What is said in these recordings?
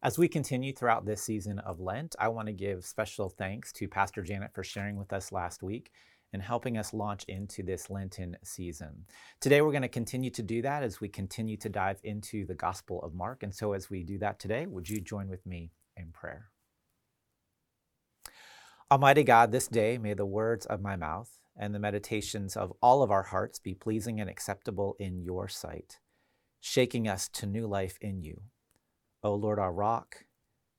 As we continue throughout this season of Lent, I want to give special thanks to Pastor Janet for sharing with us last week and helping us launch into this Lenten season. Today, we're going to continue to do that as we continue to dive into the Gospel of Mark. And so, as we do that today, would you join with me in prayer? Almighty God, this day may the words of my mouth and the meditations of all of our hearts be pleasing and acceptable in your sight, shaking us to new life in you. O Lord, our rock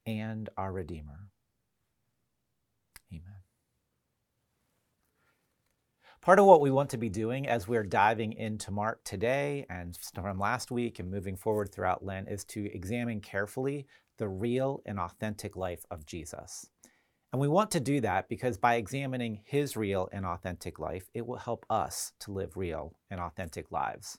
and our Redeemer. Amen. Part of what we want to be doing as we're diving into Mark today and from last week and moving forward throughout Lent is to examine carefully the real and authentic life of Jesus. And we want to do that because by examining his real and authentic life, it will help us to live real and authentic lives.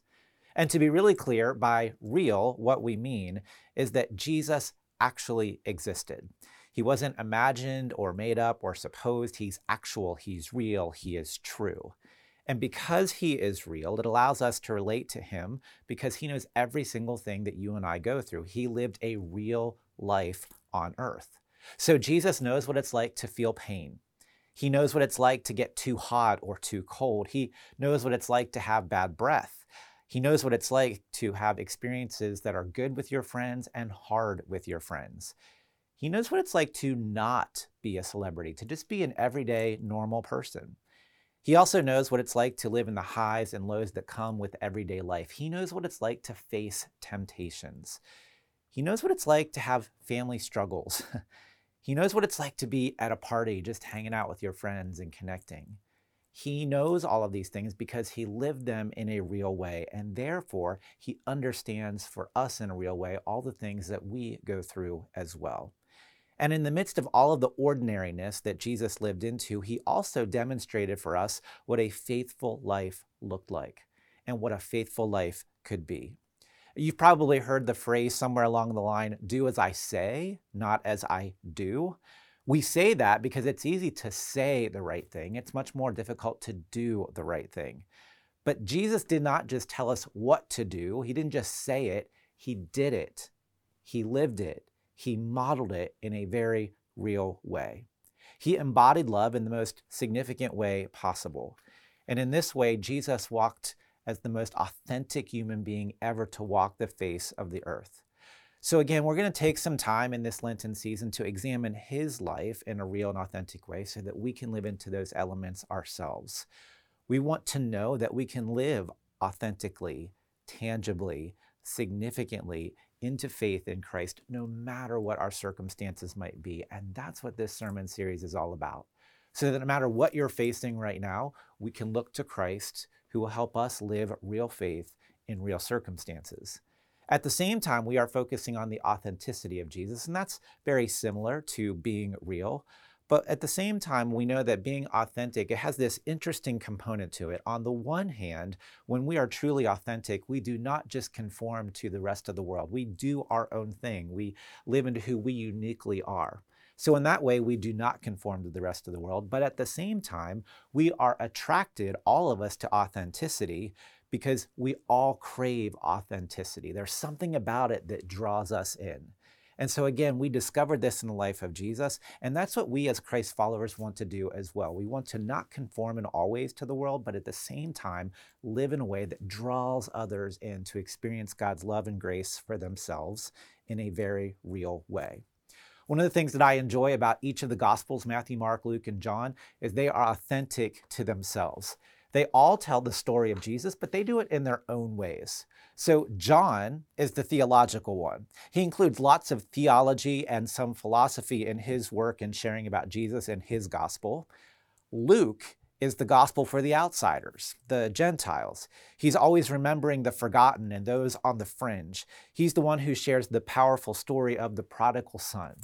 And to be really clear, by real, what we mean is that Jesus actually existed. He wasn't imagined or made up or supposed. He's actual, he's real, he is true. And because he is real, it allows us to relate to him because he knows every single thing that you and I go through. He lived a real life on earth. So Jesus knows what it's like to feel pain. He knows what it's like to get too hot or too cold. He knows what it's like to have bad breath. He knows what it's like to have experiences that are good with your friends and hard with your friends. He knows what it's like to not be a celebrity, to just be an everyday, normal person. He also knows what it's like to live in the highs and lows that come with everyday life. He knows what it's like to face temptations. He knows what it's like to have family struggles. he knows what it's like to be at a party, just hanging out with your friends and connecting. He knows all of these things because he lived them in a real way, and therefore he understands for us in a real way all the things that we go through as well. And in the midst of all of the ordinariness that Jesus lived into, he also demonstrated for us what a faithful life looked like and what a faithful life could be. You've probably heard the phrase somewhere along the line do as I say, not as I do. We say that because it's easy to say the right thing, it's much more difficult to do the right thing. But Jesus did not just tell us what to do, He didn't just say it, He did it. He lived it. He modeled it in a very real way. He embodied love in the most significant way possible. And in this way, Jesus walked as the most authentic human being ever to walk the face of the earth. So, again, we're going to take some time in this Lenten season to examine his life in a real and authentic way so that we can live into those elements ourselves. We want to know that we can live authentically, tangibly, significantly into faith in Christ, no matter what our circumstances might be. And that's what this sermon series is all about. So that no matter what you're facing right now, we can look to Christ who will help us live real faith in real circumstances. At the same time, we are focusing on the authenticity of Jesus, and that's very similar to being real. But at the same time, we know that being authentic, it has this interesting component to it. On the one hand, when we are truly authentic, we do not just conform to the rest of the world. We do our own thing. We live into who we uniquely are. So, in that way, we do not conform to the rest of the world. But at the same time, we are attracted, all of us, to authenticity because we all crave authenticity. There's something about it that draws us in. And so, again, we discovered this in the life of Jesus, and that's what we as Christ followers want to do as well. We want to not conform in all ways to the world, but at the same time, live in a way that draws others in to experience God's love and grace for themselves in a very real way. One of the things that I enjoy about each of the Gospels, Matthew, Mark, Luke, and John, is they are authentic to themselves. They all tell the story of Jesus, but they do it in their own ways. So, John is the theological one. He includes lots of theology and some philosophy in his work and sharing about Jesus and his gospel. Luke is the gospel for the outsiders, the Gentiles. He's always remembering the forgotten and those on the fringe. He's the one who shares the powerful story of the prodigal son.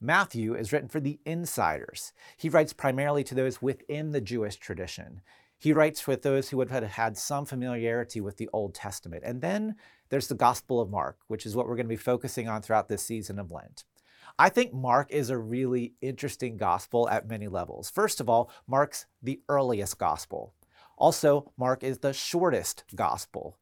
Matthew is written for the insiders. He writes primarily to those within the Jewish tradition. He writes with those who would have had some familiarity with the Old Testament. And then there's the Gospel of Mark, which is what we're going to be focusing on throughout this season of Lent. I think Mark is a really interesting gospel at many levels. First of all, Mark's the earliest gospel. Also, Mark is the shortest gospel.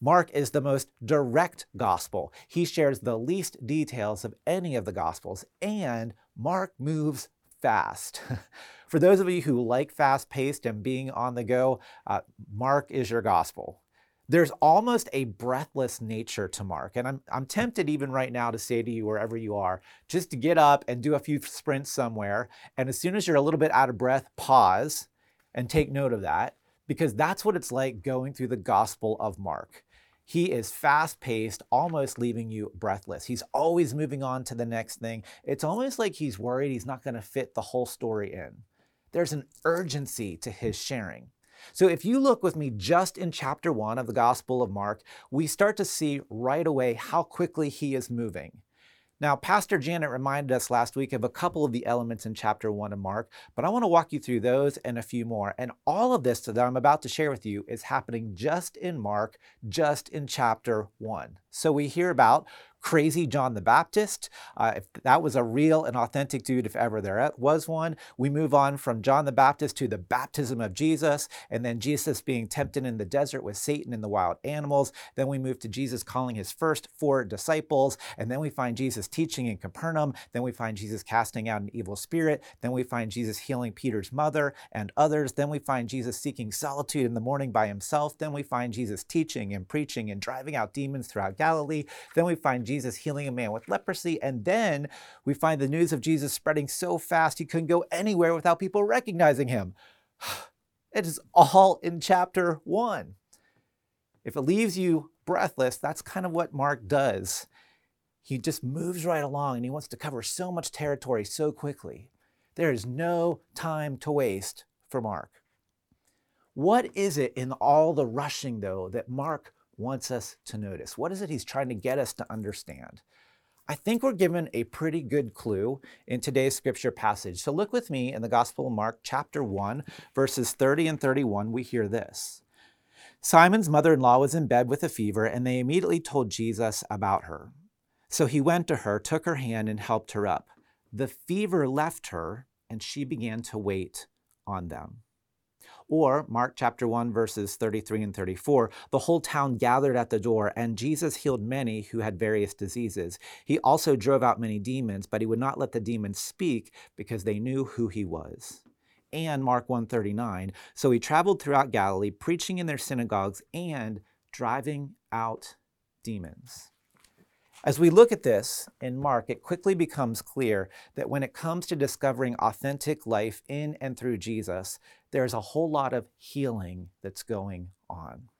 Mark is the most direct gospel. He shares the least details of any of the gospels, and Mark moves fast. For those of you who like fast paced and being on the go, uh, Mark is your gospel. There's almost a breathless nature to Mark. And I'm, I'm tempted even right now to say to you, wherever you are, just to get up and do a few sprints somewhere. And as soon as you're a little bit out of breath, pause and take note of that, because that's what it's like going through the Gospel of Mark. He is fast paced, almost leaving you breathless. He's always moving on to the next thing. It's almost like he's worried he's not going to fit the whole story in. There's an urgency to his sharing. So, if you look with me just in chapter one of the Gospel of Mark, we start to see right away how quickly he is moving. Now, Pastor Janet reminded us last week of a couple of the elements in chapter one of Mark, but I want to walk you through those and a few more. And all of this that I'm about to share with you is happening just in Mark, just in chapter one. So we hear about crazy John the Baptist. Uh, if that was a real and authentic dude, if ever there was one. We move on from John the Baptist to the baptism of Jesus, and then Jesus being tempted in the desert with Satan and the wild animals. Then we move to Jesus calling his first four disciples, and then we find Jesus teaching in Capernaum. Then we find Jesus casting out an evil spirit. Then we find Jesus healing Peter's mother and others. Then we find Jesus seeking solitude in the morning by himself. Then we find Jesus teaching and preaching and driving out demons throughout Galilee. Then we find Jesus healing a man with leprosy. And then we find the news of Jesus spreading so fast he couldn't go anywhere without people recognizing him. It is all in chapter one. If it leaves you breathless, that's kind of what Mark does. He just moves right along and he wants to cover so much territory so quickly. There is no time to waste for Mark. What is it in all the rushing, though, that Mark wants us to notice? What is it he's trying to get us to understand? I think we're given a pretty good clue in today's scripture passage. So look with me in the Gospel of Mark, chapter 1, verses 30 and 31. We hear this Simon's mother in law was in bed with a fever, and they immediately told Jesus about her. So he went to her, took her hand, and helped her up. The fever left her, and she began to wait on them. Or Mark chapter 1, verses 33 and 34 the whole town gathered at the door, and Jesus healed many who had various diseases. He also drove out many demons, but he would not let the demons speak because they knew who he was. And Mark 139 so he traveled throughout Galilee, preaching in their synagogues and driving out demons. As we look at this in Mark, it quickly becomes clear that when it comes to discovering authentic life in and through Jesus, there's a whole lot of healing that's going on.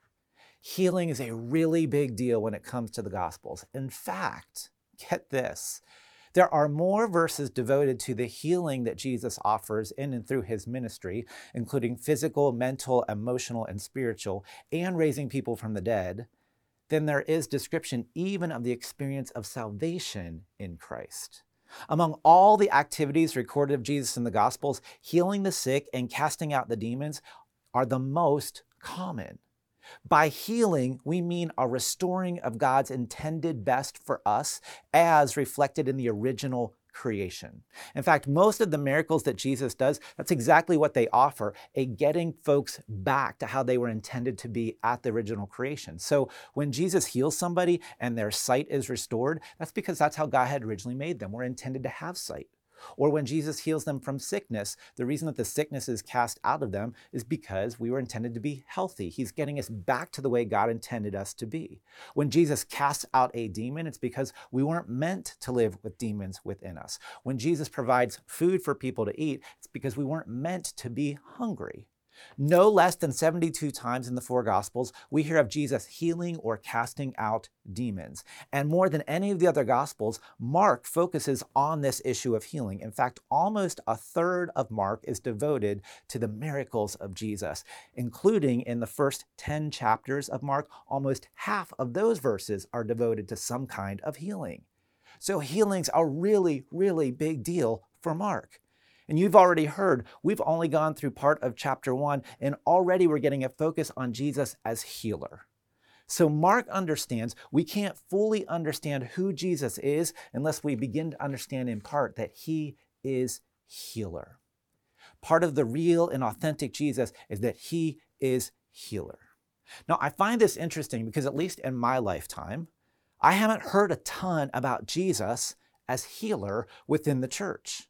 Healing is a really big deal when it comes to the Gospels. In fact, get this there are more verses devoted to the healing that Jesus offers in and through his ministry, including physical, mental, emotional, and spiritual, and raising people from the dead, then there is description even of the experience of salvation in Christ. Among all the activities recorded of Jesus in the Gospels, healing the sick and casting out the demons are the most common. By healing, we mean a restoring of God's intended best for us as reflected in the original creation. In fact, most of the miracles that Jesus does, that's exactly what they offer a getting folks back to how they were intended to be at the original creation. So when Jesus heals somebody and their sight is restored, that's because that's how God had originally made them. We're intended to have sight. Or when Jesus heals them from sickness, the reason that the sickness is cast out of them is because we were intended to be healthy. He's getting us back to the way God intended us to be. When Jesus casts out a demon, it's because we weren't meant to live with demons within us. When Jesus provides food for people to eat, it's because we weren't meant to be hungry. No less than 72 times in the four Gospels, we hear of Jesus healing or casting out demons. And more than any of the other Gospels, Mark focuses on this issue of healing. In fact, almost a third of Mark is devoted to the miracles of Jesus, including in the first 10 chapters of Mark, almost half of those verses are devoted to some kind of healing. So healing's a really, really big deal for Mark. And you've already heard, we've only gone through part of chapter one, and already we're getting a focus on Jesus as healer. So Mark understands we can't fully understand who Jesus is unless we begin to understand in part that he is healer. Part of the real and authentic Jesus is that he is healer. Now, I find this interesting because, at least in my lifetime, I haven't heard a ton about Jesus as healer within the church.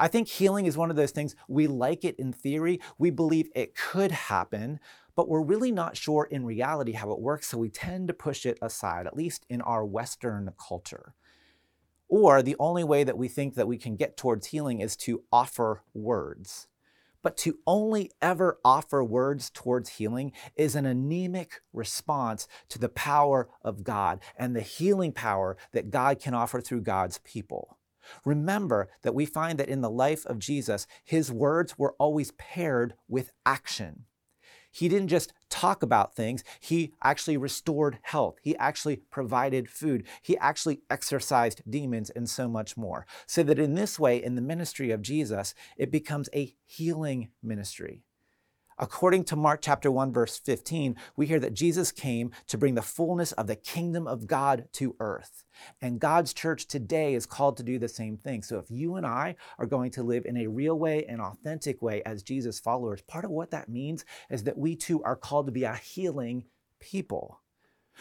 I think healing is one of those things we like it in theory, we believe it could happen, but we're really not sure in reality how it works, so we tend to push it aside, at least in our Western culture. Or the only way that we think that we can get towards healing is to offer words. But to only ever offer words towards healing is an anemic response to the power of God and the healing power that God can offer through God's people. Remember that we find that in the life of Jesus, his words were always paired with action. He didn't just talk about things, he actually restored health. He actually provided food. He actually exorcised demons and so much more. So that in this way, in the ministry of Jesus, it becomes a healing ministry. According to Mark chapter 1 verse 15, we hear that Jesus came to bring the fullness of the kingdom of God to earth. And God's church today is called to do the same thing. So if you and I are going to live in a real way, an authentic way as Jesus followers, part of what that means is that we too are called to be a healing people.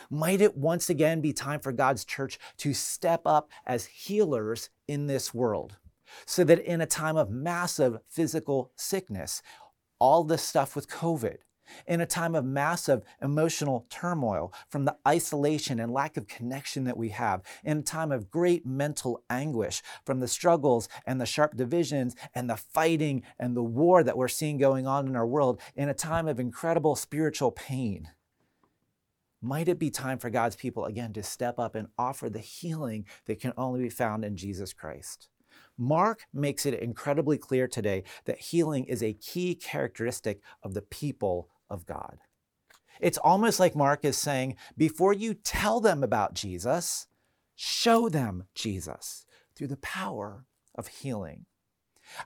Might it once again be time for God's church to step up as healers in this world? So that in a time of massive physical sickness, all this stuff with COVID, in a time of massive emotional turmoil from the isolation and lack of connection that we have, in a time of great mental anguish from the struggles and the sharp divisions and the fighting and the war that we're seeing going on in our world, in a time of incredible spiritual pain. Might it be time for God's people again to step up and offer the healing that can only be found in Jesus Christ? Mark makes it incredibly clear today that healing is a key characteristic of the people of God. It's almost like Mark is saying, before you tell them about Jesus, show them Jesus through the power of healing.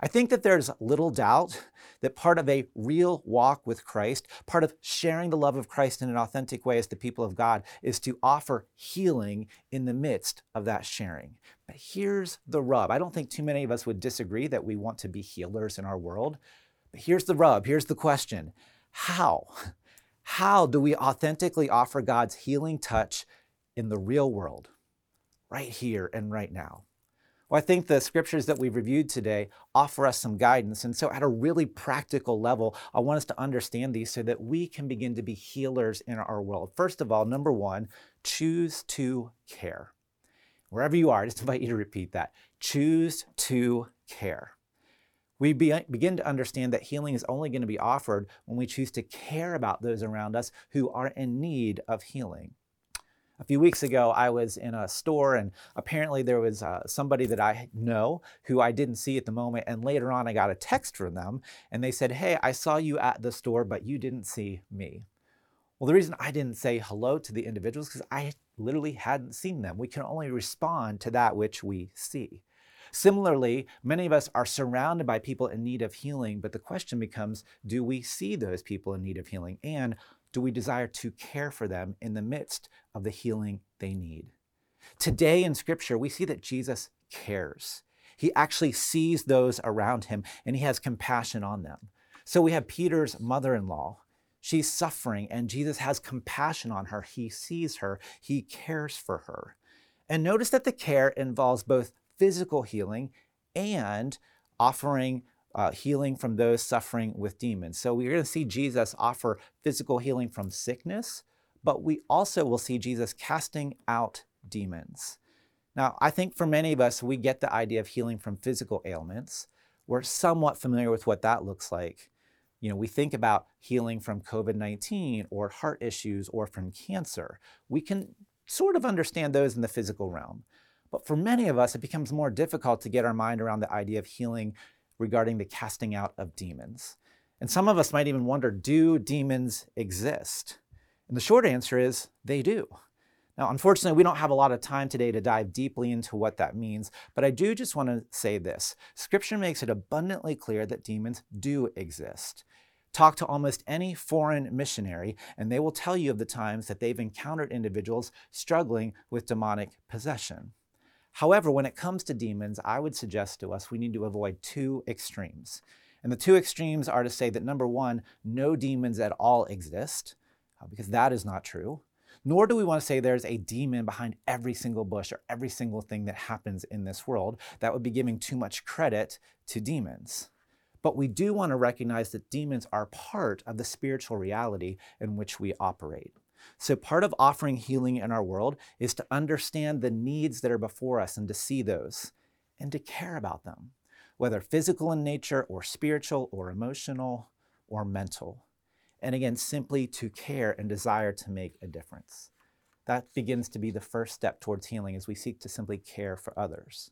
I think that there's little doubt that part of a real walk with Christ, part of sharing the love of Christ in an authentic way as the people of God, is to offer healing in the midst of that sharing. But here's the rub. I don't think too many of us would disagree that we want to be healers in our world. But here's the rub. Here's the question How? How do we authentically offer God's healing touch in the real world, right here and right now? Well, I think the scriptures that we've reviewed today offer us some guidance. And so, at a really practical level, I want us to understand these so that we can begin to be healers in our world. First of all, number one, choose to care. Wherever you are, I just invite you to repeat that. Choose to care. We be, begin to understand that healing is only going to be offered when we choose to care about those around us who are in need of healing. A few weeks ago, I was in a store, and apparently there was uh, somebody that I know who I didn't see at the moment. And later on, I got a text from them, and they said, Hey, I saw you at the store, but you didn't see me. Well, the reason I didn't say hello to the individuals because I literally hadn't seen them. We can only respond to that which we see. Similarly, many of us are surrounded by people in need of healing, but the question becomes do we see those people in need of healing? And do we desire to care for them in the midst of the healing they need? Today in Scripture, we see that Jesus cares. He actually sees those around him and he has compassion on them. So we have Peter's mother in law. She's suffering and Jesus has compassion on her. He sees her, he cares for her. And notice that the care involves both physical healing and offering uh, healing from those suffering with demons. So we're going to see Jesus offer physical healing from sickness, but we also will see Jesus casting out demons. Now, I think for many of us, we get the idea of healing from physical ailments. We're somewhat familiar with what that looks like. You know, we think about healing from COVID 19 or heart issues or from cancer. We can sort of understand those in the physical realm. But for many of us, it becomes more difficult to get our mind around the idea of healing regarding the casting out of demons. And some of us might even wonder do demons exist? And the short answer is they do. Now, unfortunately, we don't have a lot of time today to dive deeply into what that means, but I do just want to say this Scripture makes it abundantly clear that demons do exist. Talk to almost any foreign missionary, and they will tell you of the times that they've encountered individuals struggling with demonic possession. However, when it comes to demons, I would suggest to us we need to avoid two extremes. And the two extremes are to say that number one, no demons at all exist. uh, because that is not true. Nor do we want to say there's a demon behind every single bush or every single thing that happens in this world. That would be giving too much credit to demons. But we do want to recognize that demons are part of the spiritual reality in which we operate. So, part of offering healing in our world is to understand the needs that are before us and to see those and to care about them, whether physical in nature or spiritual or emotional or mental. And again, simply to care and desire to make a difference. That begins to be the first step towards healing as we seek to simply care for others.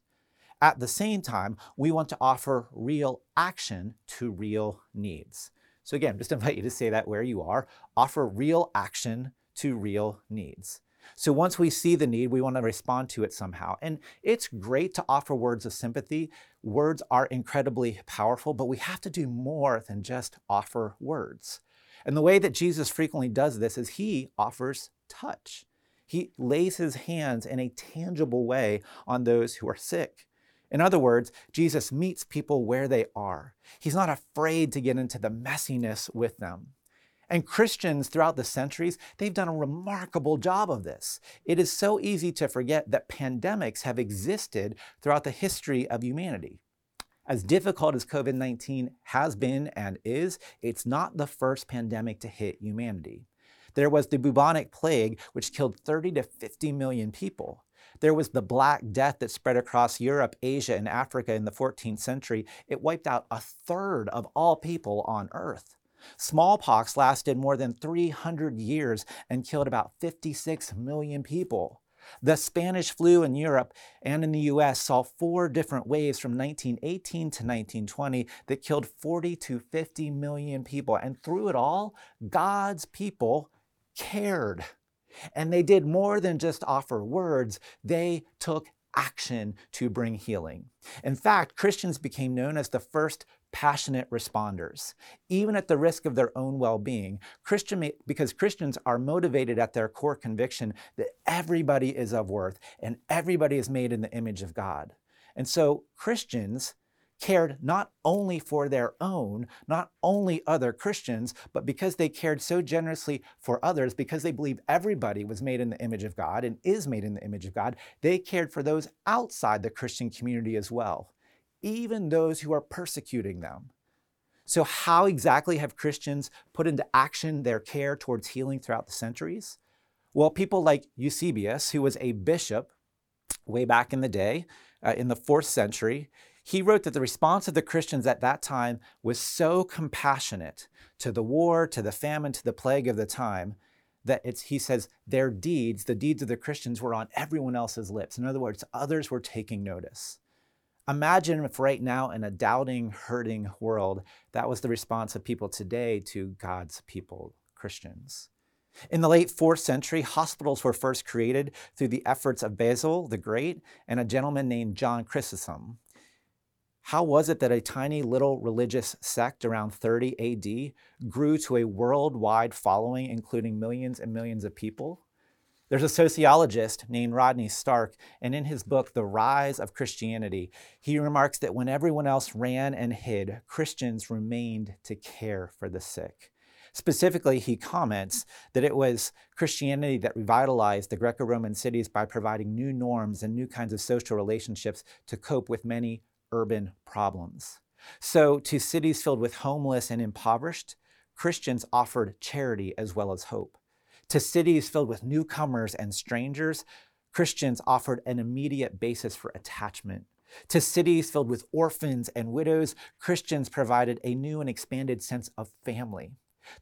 At the same time, we want to offer real action to real needs. So, again, just invite you to say that where you are. Offer real action to real needs. So once we see the need, we want to respond to it somehow. And it's great to offer words of sympathy. Words are incredibly powerful, but we have to do more than just offer words. And the way that Jesus frequently does this is he offers touch. He lays his hands in a tangible way on those who are sick. In other words, Jesus meets people where they are. He's not afraid to get into the messiness with them. And Christians throughout the centuries, they've done a remarkable job of this. It is so easy to forget that pandemics have existed throughout the history of humanity. As difficult as COVID 19 has been and is, it's not the first pandemic to hit humanity. There was the bubonic plague, which killed 30 to 50 million people. There was the Black Death that spread across Europe, Asia, and Africa in the 14th century. It wiped out a third of all people on Earth. Smallpox lasted more than 300 years and killed about 56 million people. The Spanish flu in Europe and in the US saw four different waves from 1918 to 1920 that killed 40 to 50 million people. And through it all, God's people cared. And they did more than just offer words, they took action to bring healing. In fact, Christians became known as the first passionate responders, even at the risk of their own well being. Christian, because Christians are motivated at their core conviction that everybody is of worth and everybody is made in the image of God. And so Christians cared not only for their own, not only other Christians, but because they cared so generously for others, because they believe everybody was made in the image of God and is made in the image of God, they cared for those outside the Christian community as well even those who are persecuting them. So, how exactly have Christians put into action their care towards healing throughout the centuries? Well, people like Eusebius, who was a bishop way back in the day, uh, in the fourth century, he wrote that the response of the Christians at that time was so compassionate to the war, to the famine, to the plague of the time, that it's, he says their deeds, the deeds of the Christians, were on everyone else's lips. In other words, others were taking notice. Imagine if right now in a doubting, hurting world, that was the response of people today to God's people, Christians. In the late fourth century, hospitals were first created through the efforts of Basil the Great and a gentleman named John Chrysostom. How was it that a tiny little religious sect around 30 AD grew to a worldwide following, including millions and millions of people? There's a sociologist named Rodney Stark, and in his book, The Rise of Christianity, he remarks that when everyone else ran and hid, Christians remained to care for the sick. Specifically, he comments that it was Christianity that revitalized the Greco Roman cities by providing new norms and new kinds of social relationships to cope with many urban problems. So, to cities filled with homeless and impoverished, Christians offered charity as well as hope. To cities filled with newcomers and strangers, Christians offered an immediate basis for attachment. To cities filled with orphans and widows, Christians provided a new and expanded sense of family.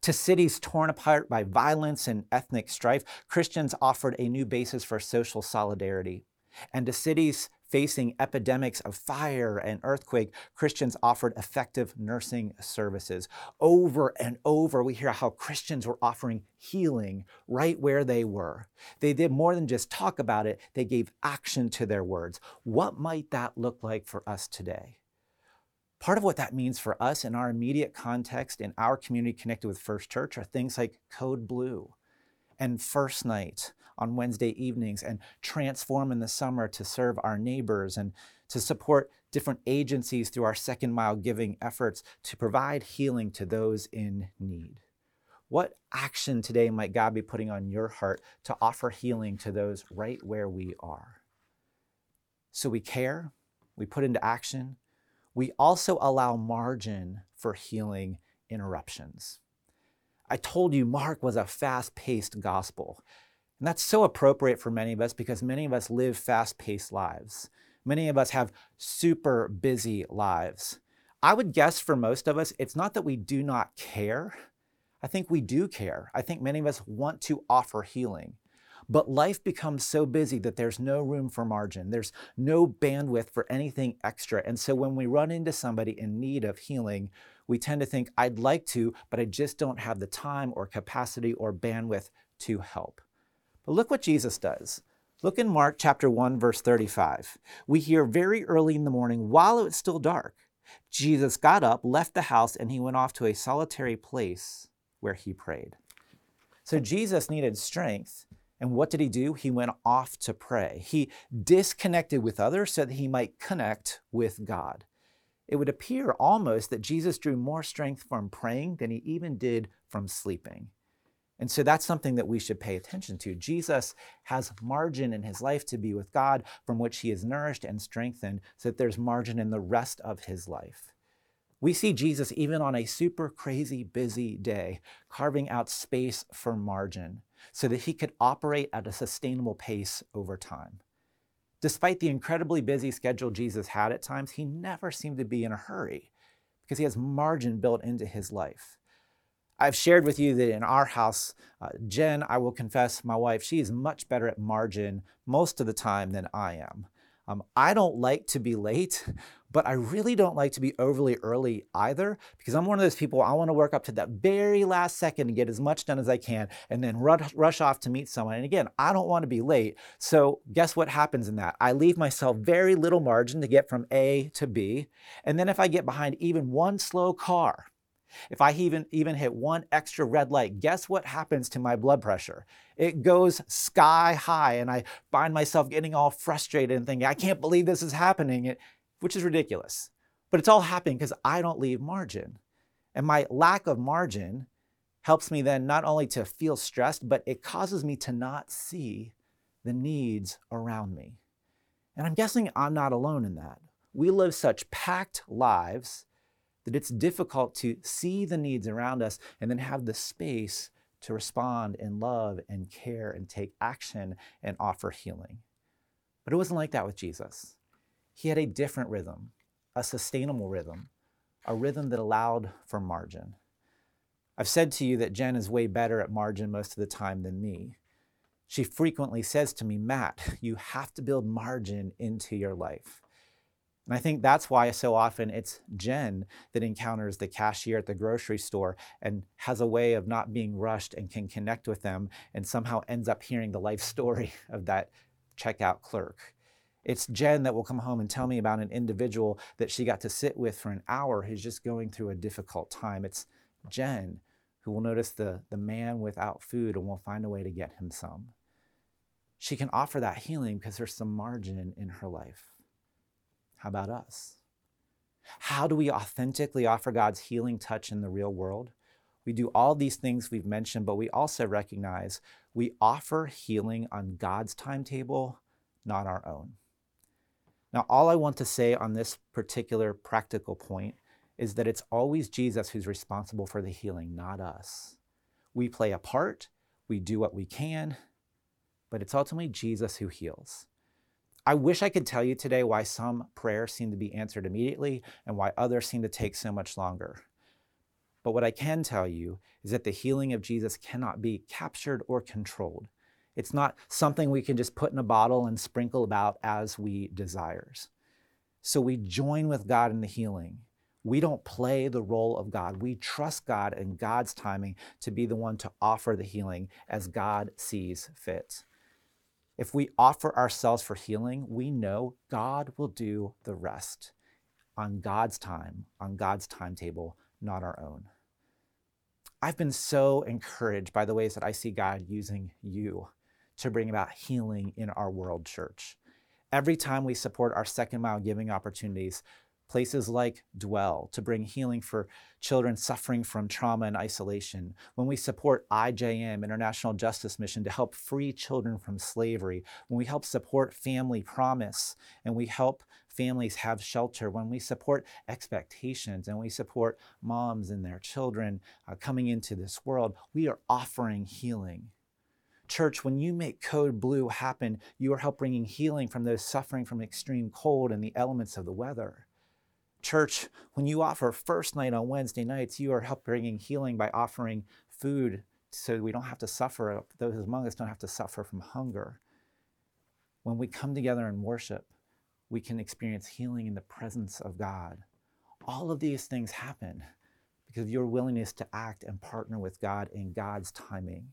To cities torn apart by violence and ethnic strife, Christians offered a new basis for social solidarity. And to cities facing epidemics of fire and earthquake, Christians offered effective nursing services. Over and over, we hear how Christians were offering healing right where they were. They did more than just talk about it, they gave action to their words. What might that look like for us today? Part of what that means for us in our immediate context, in our community connected with First Church, are things like Code Blue and First Night on Wednesday evenings and transform in the summer to serve our neighbors and to support different agencies through our second mile giving efforts to provide healing to those in need. What action today might God be putting on your heart to offer healing to those right where we are? So we care, we put into action, we also allow margin for healing interruptions. I told you Mark was a fast paced gospel. And that's so appropriate for many of us because many of us live fast paced lives. Many of us have super busy lives. I would guess for most of us, it's not that we do not care. I think we do care. I think many of us want to offer healing. But life becomes so busy that there's no room for margin. There's no bandwidth for anything extra. And so when we run into somebody in need of healing, we tend to think, I'd like to, but I just don't have the time or capacity or bandwidth to help. But look what Jesus does. Look in Mark chapter 1, verse 35. We hear very early in the morning, while it was still dark, Jesus got up, left the house, and he went off to a solitary place where he prayed. So Jesus needed strength and what did he do? He went off to pray. He disconnected with others so that he might connect with God. It would appear almost that Jesus drew more strength from praying than he even did from sleeping. And so that's something that we should pay attention to. Jesus has margin in his life to be with God from which he is nourished and strengthened so that there's margin in the rest of his life. We see Jesus even on a super crazy busy day carving out space for margin so that he could operate at a sustainable pace over time. Despite the incredibly busy schedule Jesus had at times, he never seemed to be in a hurry because he has margin built into his life. I've shared with you that in our house, uh, Jen, I will confess, my wife, she is much better at margin most of the time than I am. Um, I don't like to be late, but I really don't like to be overly early either because I'm one of those people, I want to work up to that very last second and get as much done as I can and then rush, rush off to meet someone. And again, I don't want to be late. So guess what happens in that? I leave myself very little margin to get from A to B. And then if I get behind even one slow car, if I even, even hit one extra red light, guess what happens to my blood pressure? It goes sky high, and I find myself getting all frustrated and thinking, I can't believe this is happening, which is ridiculous. But it's all happening because I don't leave margin. And my lack of margin helps me then not only to feel stressed, but it causes me to not see the needs around me. And I'm guessing I'm not alone in that. We live such packed lives that it's difficult to see the needs around us and then have the space to respond in love and care and take action and offer healing. But it wasn't like that with Jesus. He had a different rhythm, a sustainable rhythm, a rhythm that allowed for margin. I've said to you that Jen is way better at margin most of the time than me. She frequently says to me, Matt, you have to build margin into your life. And I think that's why so often it's Jen that encounters the cashier at the grocery store and has a way of not being rushed and can connect with them and somehow ends up hearing the life story of that checkout clerk. It's Jen that will come home and tell me about an individual that she got to sit with for an hour who's just going through a difficult time. It's Jen who will notice the, the man without food and will find a way to get him some. She can offer that healing because there's some margin in her life. How about us? How do we authentically offer God's healing touch in the real world? We do all these things we've mentioned, but we also recognize we offer healing on God's timetable, not our own. Now, all I want to say on this particular practical point is that it's always Jesus who's responsible for the healing, not us. We play a part, we do what we can, but it's ultimately Jesus who heals. I wish I could tell you today why some prayers seem to be answered immediately and why others seem to take so much longer. But what I can tell you is that the healing of Jesus cannot be captured or controlled. It's not something we can just put in a bottle and sprinkle about as we desires. So we join with God in the healing. We don't play the role of God. We trust God and God's timing to be the one to offer the healing as God sees fit. If we offer ourselves for healing, we know God will do the rest on God's time, on God's timetable, not our own. I've been so encouraged by the ways that I see God using you to bring about healing in our world church. Every time we support our second mile giving opportunities, places like Dwell to bring healing for children suffering from trauma and isolation, when we support IJM, International Justice Mission, to help free children from slavery, when we help support Family Promise and we help families have shelter, when we support expectations and we support moms and their children uh, coming into this world, we are offering healing. Church, when you make Code Blue happen, you are helping bringing healing from those suffering from extreme cold and the elements of the weather. Church, when you offer first night on Wednesday nights, you are help bringing healing by offering food so we don't have to suffer, those among us don't have to suffer from hunger. When we come together and worship, we can experience healing in the presence of God. All of these things happen because of your willingness to act and partner with God in God's timing.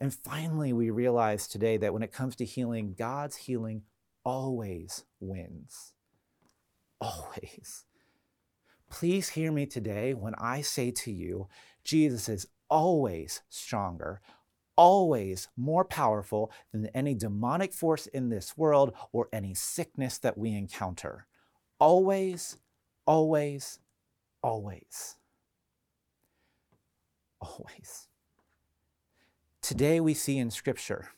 And finally, we realize today that when it comes to healing, God's healing always wins always. Please hear me today when I say to you, Jesus is always stronger, always more powerful than any demonic force in this world or any sickness that we encounter. Always, always, always. Always. Today we see in Scripture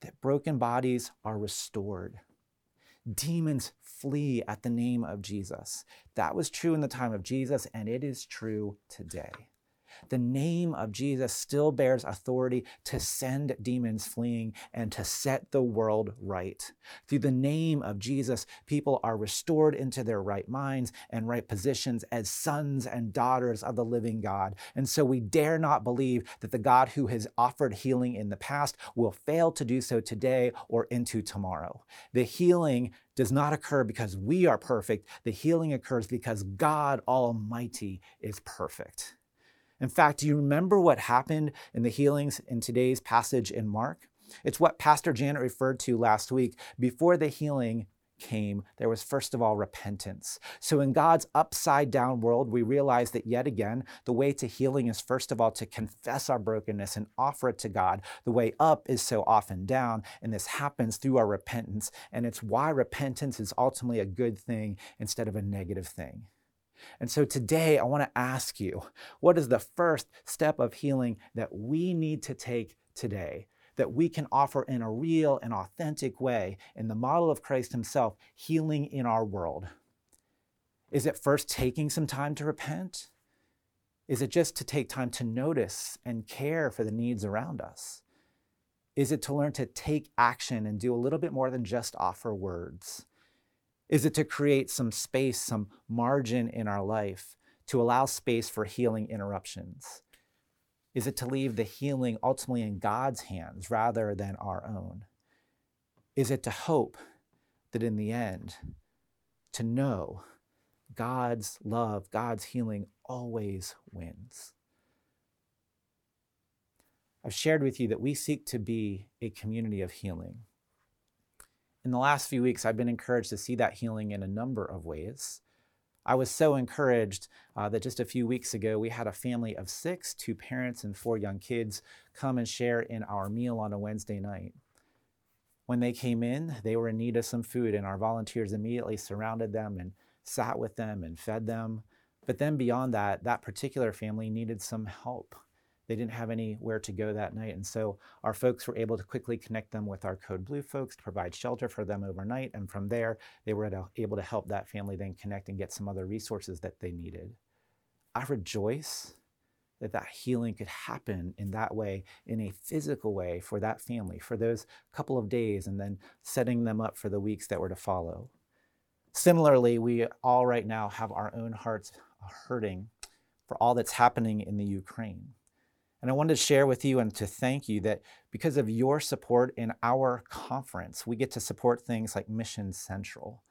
that broken bodies are restored demons flee at the name of Jesus. That was true in the time of Jesus, and it is true today the name of Jesus still bears authority to send demons fleeing and to set the world right. Through the name of Jesus, people are restored into their right minds and right positions as sons and daughters of the living God. And so we dare not believe that the God who has offered healing in the past will fail to do so today or into tomorrow. The healing does not occur because we are perfect. The healing occurs because God Almighty is perfect. In fact, do you remember what happened in the healings in today's passage in Mark? It's what Pastor Janet referred to last week. Before the healing came, there was first of all repentance. So, in God's upside down world, we realize that yet again, the way to healing is first of all to confess our brokenness and offer it to God. The way up is so often down, and this happens through our repentance. And it's why repentance is ultimately a good thing instead of a negative thing. And so today I want to ask you what is the first step of healing that we need to take today? That we can offer in a real and authentic way, in the model of Christ Himself, healing in our world? Is it first taking some time to repent? Is it just to take time to notice and care for the needs around us? Is it to learn to take action and do a little bit more than just offer words? Is it to create some space, some margin in our life to allow space for healing interruptions? Is it to leave the healing ultimately in God's hands rather than our own? Is it to hope that in the end, to know God's love, God's healing always wins? I've shared with you that we seek to be a community of healing in the last few weeks, I've been encouraged to see that healing in a number of ways. I was so encouraged uh, that just a few weeks ago, we had a family of six, two parents and four young kids, come and share in our meal on a Wednesday night. When they came in, they were in need of some food, and our volunteers immediately surrounded them and sat with them and fed them. But then beyond that, that particular family needed some help. They didn't have anywhere to go that night. And so our folks were able to quickly connect them with our Code Blue folks to provide shelter for them overnight. And from there, they were able to help that family then connect and get some other resources that they needed. I rejoice that that healing could happen in that way, in a physical way for that family, for those couple of days, and then setting them up for the weeks that were to follow. Similarly, we all right now have our own hearts hurting for all that's happening in the Ukraine. And I wanted to share with you and to thank you that because of your support in our conference, we get to support things like Mission Central.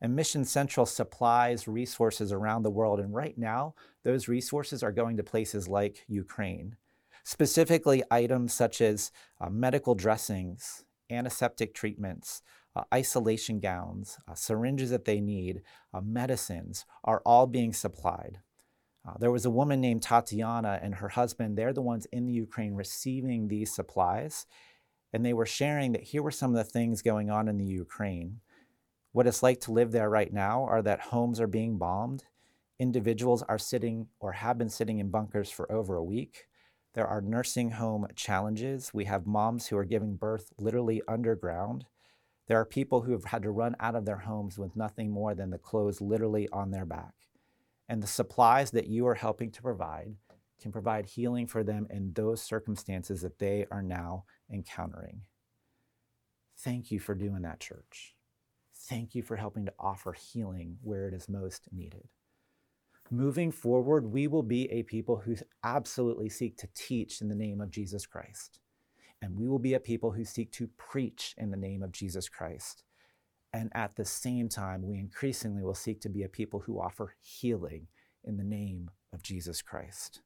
And Mission Central supplies resources around the world. And right now, those resources are going to places like Ukraine, specifically items such as uh, medical dressings, antiseptic treatments, uh, isolation gowns, uh, syringes that they need, uh, medicines are all being supplied. Uh, there was a woman named Tatiana and her husband. They're the ones in the Ukraine receiving these supplies. And they were sharing that here were some of the things going on in the Ukraine. What it's like to live there right now are that homes are being bombed, individuals are sitting or have been sitting in bunkers for over a week. There are nursing home challenges. We have moms who are giving birth literally underground. There are people who have had to run out of their homes with nothing more than the clothes literally on their back. And the supplies that you are helping to provide can provide healing for them in those circumstances that they are now encountering. Thank you for doing that, church. Thank you for helping to offer healing where it is most needed. Moving forward, we will be a people who absolutely seek to teach in the name of Jesus Christ. And we will be a people who seek to preach in the name of Jesus Christ. And at the same time, we increasingly will seek to be a people who offer healing in the name of Jesus Christ.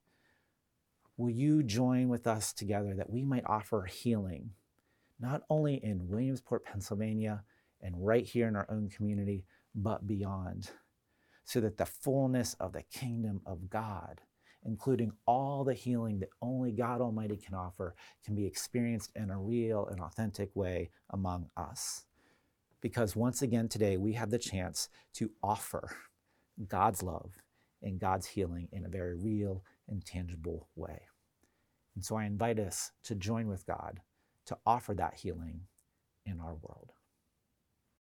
Will you join with us together that we might offer healing, not only in Williamsport, Pennsylvania, and right here in our own community, but beyond, so that the fullness of the kingdom of God, including all the healing that only God Almighty can offer, can be experienced in a real and authentic way among us. Because once again today, we have the chance to offer God's love and God's healing in a very real and tangible way. And so I invite us to join with God to offer that healing in our world.